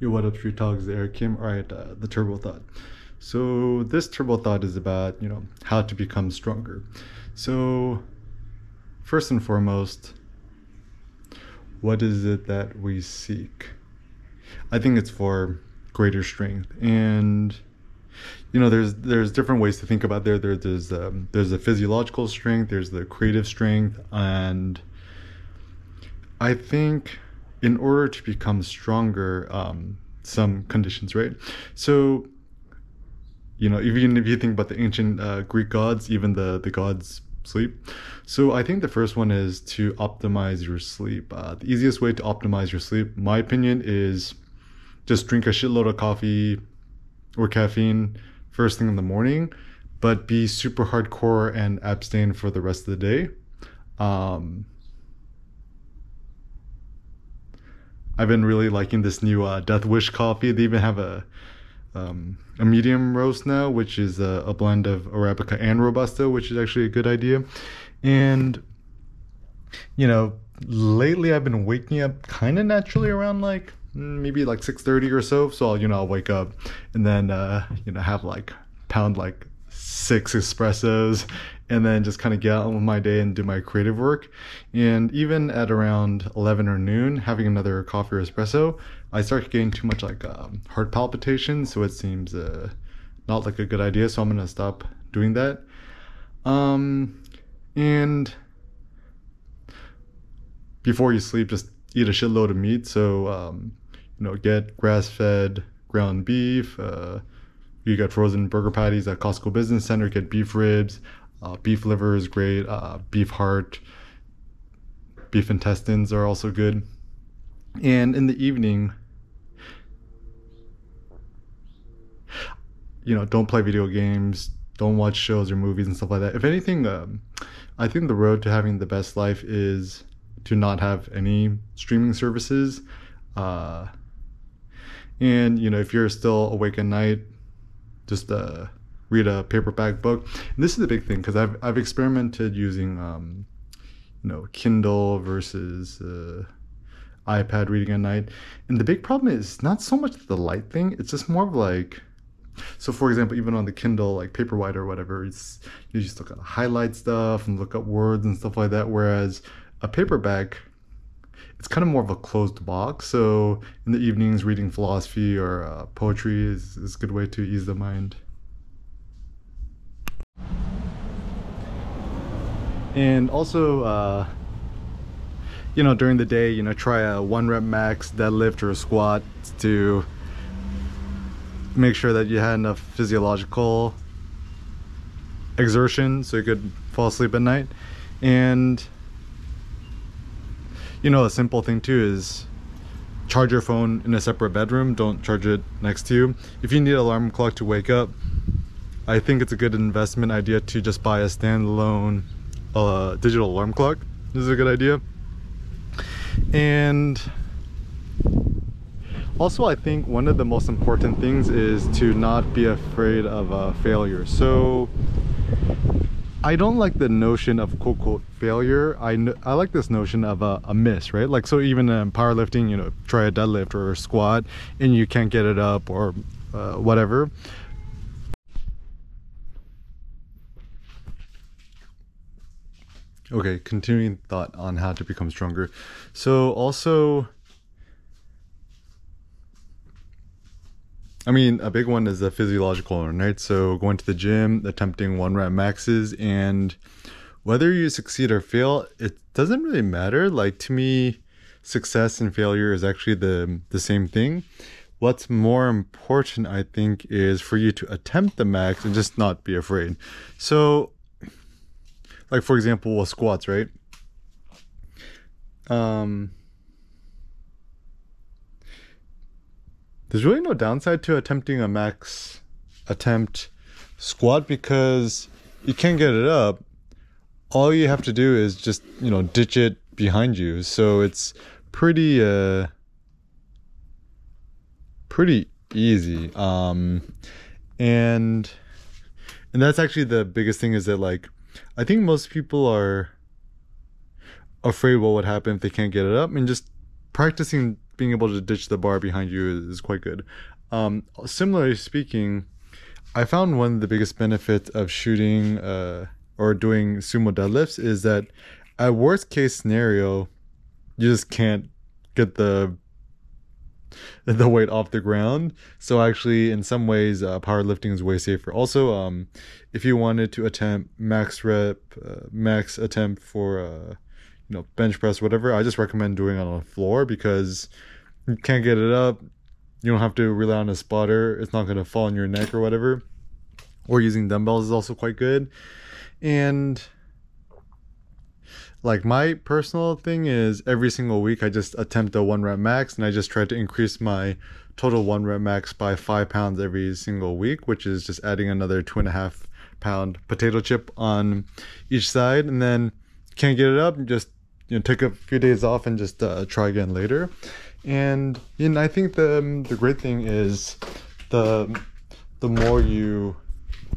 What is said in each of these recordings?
Yo, what up, Street Talks? Eric Kim. All right, uh, the Turbo Thought. So this Turbo Thought is about you know how to become stronger. So first and foremost, what is it that we seek? I think it's for greater strength, and you know there's there's different ways to think about there. there there's um, there's a physiological strength, there's the creative strength, and I think in order to become stronger, um, some conditions, right? So, you know, even if you think about the ancient uh, Greek gods, even the the gods sleep. So I think the first one is to optimize your sleep. Uh, the easiest way to optimize your sleep, my opinion, is just drink a shitload of coffee or caffeine first thing in the morning, but be super hardcore and abstain for the rest of the day. Um, I've been really liking this new uh, Death Wish coffee. They even have a um, a medium roast now, which is a, a, blend of Arabica and Robusta, which is actually a good idea. And you know, lately I've been waking up kind of naturally around like maybe like 6:30 or so. So I'll you know I'll wake up and then uh, you know have like pound like six espressos and then just kind of get on with my day and do my creative work. And even at around 11 or noon, having another coffee or espresso, I start getting too much like um, heart palpitations. So it seems uh, not like a good idea. So I'm going to stop doing that. Um, and before you sleep, just eat a shitload of meat. So, um, you know, get grass fed ground beef. Uh, you get frozen burger patties at Costco Business Center, get beef ribs, uh, beef liver is great. Uh, beef heart, beef intestines are also good. And in the evening, you know, don't play video games, don't watch shows or movies and stuff like that. If anything, um, I think the road to having the best life is to not have any streaming services. Uh, and you know, if you're still awake at night, just uh, read a paperback book. And this is the big thing because I've I've experimented using um, you know Kindle versus uh, iPad reading at night, and the big problem is not so much the light thing. It's just more of like. So, for example, even on the Kindle, like Paperwhite or whatever, it's you just look at highlight stuff and look up words and stuff like that. Whereas a paperback, it's kind of more of a closed box. So, in the evenings, reading philosophy or uh, poetry is, is a good way to ease the mind. and also uh, you know during the day you know try a one rep max deadlift or a squat to make sure that you had enough physiological exertion so you could fall asleep at night and you know a simple thing too is charge your phone in a separate bedroom don't charge it next to you if you need an alarm clock to wake up i think it's a good investment idea to just buy a standalone a digital alarm clock. This is a good idea. And also, I think one of the most important things is to not be afraid of a failure. So, I don't like the notion of quote quote failure. I, I like this notion of a, a miss, right? Like, so even in powerlifting, you know, try a deadlift or a squat and you can't get it up or uh, whatever. Okay, continuing thought on how to become stronger. So also I mean, a big one is the physiological one, right? So going to the gym, attempting one rep maxes, and whether you succeed or fail, it doesn't really matter. Like to me, success and failure is actually the the same thing. What's more important, I think, is for you to attempt the max and just not be afraid. So like for example, squats, right? Um, there's really no downside to attempting a max attempt squat because you can't get it up. All you have to do is just, you know, ditch it behind you. So it's pretty uh pretty easy. Um and and that's actually the biggest thing is that like I think most people are afraid what would happen if they can't get it up and just practicing being able to ditch the bar behind you is, is quite good. Um, similarly speaking, I found one of the biggest benefits of shooting uh, or doing sumo deadlifts is that at worst case scenario, you just can't get the the weight off the ground. So actually, in some ways, uh, powerlifting is way safer. Also, um, if you wanted to attempt max rep, uh, max attempt for uh, you know bench press, whatever, I just recommend doing it on the floor because you can't get it up. You don't have to rely on a spotter. It's not gonna fall on your neck or whatever. Or using dumbbells is also quite good. And like my personal thing is every single week I just attempt a one rep max and I just try to increase my total one rep max by five pounds every single week, which is just adding another two and a half pound potato chip on each side. And then can't get it up, just you know take a few days off and just uh, try again later. And and I think the um, the great thing is the the more you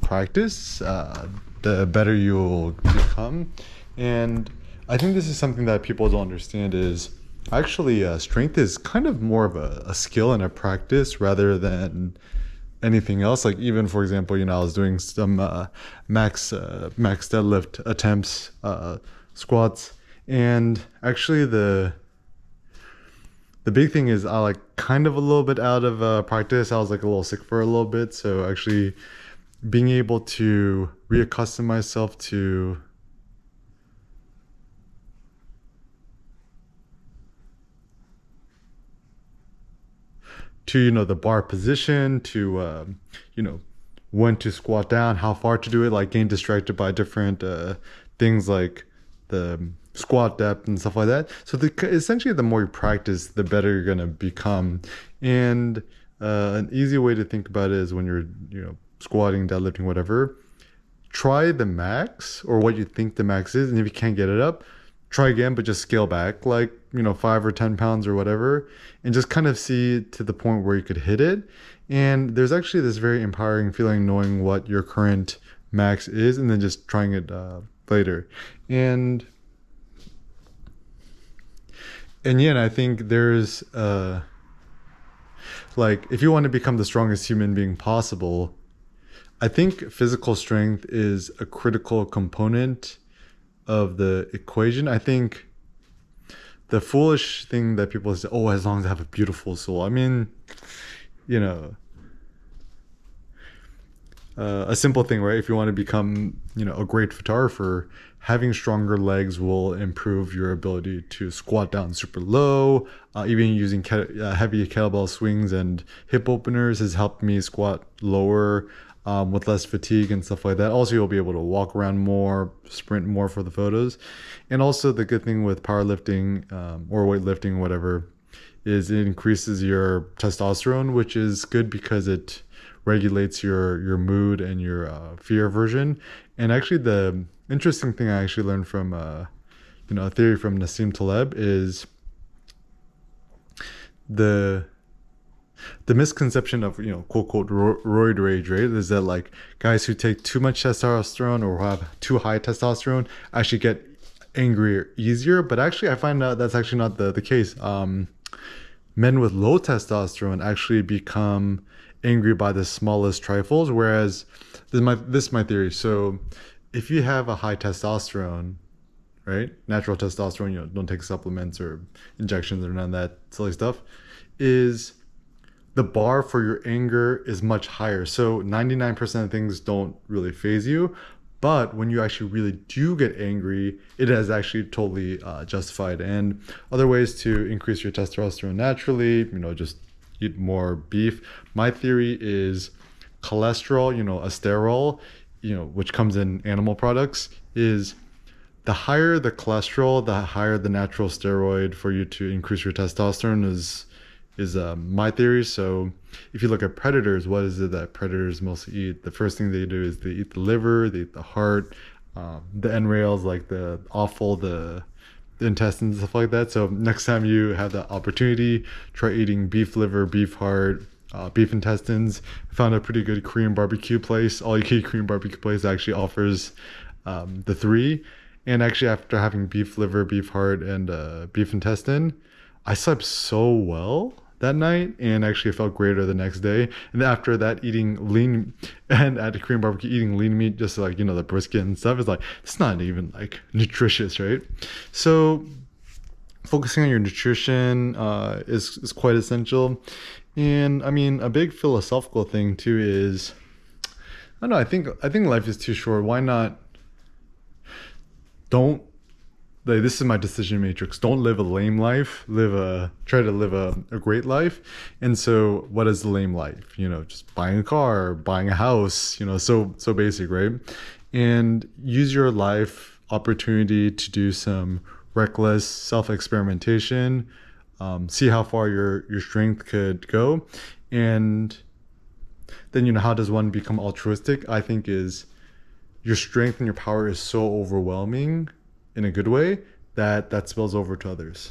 practice, uh, the better you'll become. And I think this is something that people don't understand is actually uh, strength is kind of more of a, a, skill and a practice rather than anything else. Like even for example, you know, I was doing some uh, max uh, max deadlift attempts, uh, squats, and actually the the big thing is I like kind of a little bit out of uh, practice. I was like a little sick for a little bit, so actually being able to reaccustom myself to to you know the bar position to um, you know when to squat down how far to do it like getting distracted by different uh, things like the squat depth and stuff like that. So the, essentially the more you practice the better you're to become. And uh, an easy way to think about it is when you're you know squatting deadlifting whatever try the max or what you think the max is. And if you can't get it up try again but just scale back like you know five or ten pounds or whatever and just kind of see to the point where you could hit it. And there's actually this very empowering feeling knowing what your current max is and then just trying it uh, later. And and yeah i think there's uh like if you want to become the strongest human being possible i think physical strength is a critical component of the equation. I think the foolish thing that people say, oh, as long as I have a beautiful soul. I mean, you know, uh, a simple thing, right? If you want to become, you know, a great photographer, having stronger legs will improve your ability to squat down super low. Uh, even using ke- uh, heavy kettlebell swings and hip openers has helped me squat lower um, with less fatigue and stuff like that. Also, you'll be able to walk around more, sprint more for the photos. And also, the good thing with powerlifting um, or weightlifting, whatever, is it increases your testosterone, which is good because it regulates your your mood and your uh, fear aversion. And actually, the interesting thing I actually learned from uh, you know a theory from Nassim Taleb is the the misconception of you know quote quote roid rage right is that like guys who take too much testosterone or have too high testosterone actually get angrier easier but actually i find out that's actually not the, the case um, men with low testosterone actually become angry by the smallest trifles whereas this is my this is my theory so if you have a high testosterone right natural testosterone you know don't take supplements or injections or none of that silly stuff is the bar for your anger is much higher. So 99% of things don't really faze you. But when you actually really do get angry, it is actually totally uh, justified. And other ways to increase your testosterone naturally, you know, just eat more beef. My theory is cholesterol, you know, a sterol, you know, which comes in animal products, is the higher the cholesterol, the higher the natural steroid for you to increase your testosterone is is uh, my theory. So if you look at predators, what is it that predators mostly eat? The first thing they do is they eat the liver, they eat the heart, um, the entrails, like the offal, the, intestines, stuff like that. So next time you have the opportunity, try eating beef liver, beef heart, uh, beef intestines. I found a pretty good Korean barbecue place. All you can eat Korean barbecue place actually offers um, the three. And actually, after having beef liver, beef heart, and uh, beef intestine, I slept so well that night and actually felt greater the next day. And after that, eating lean and at the Korean barbecue, eating lean meat, just like, you know, the brisket and stuff is like, it's not even like nutritious, right? So focusing on your nutrition uh, is, is quite essential. And I mean, a big philosophical thing too is, I don't know, I think, I think life is too short. Why not don't like this is my decision matrix. Don't live a lame life. Live a try to live a, a great life. And so what is the lame life? You know just buying a car buying a house you know so so basic right? And use your life opportunity to do some reckless self experimentation um, see how far your your strength could go. And then you know how does one become altruistic? I think is your strength and your power is so overwhelming in a good way that that spills over to others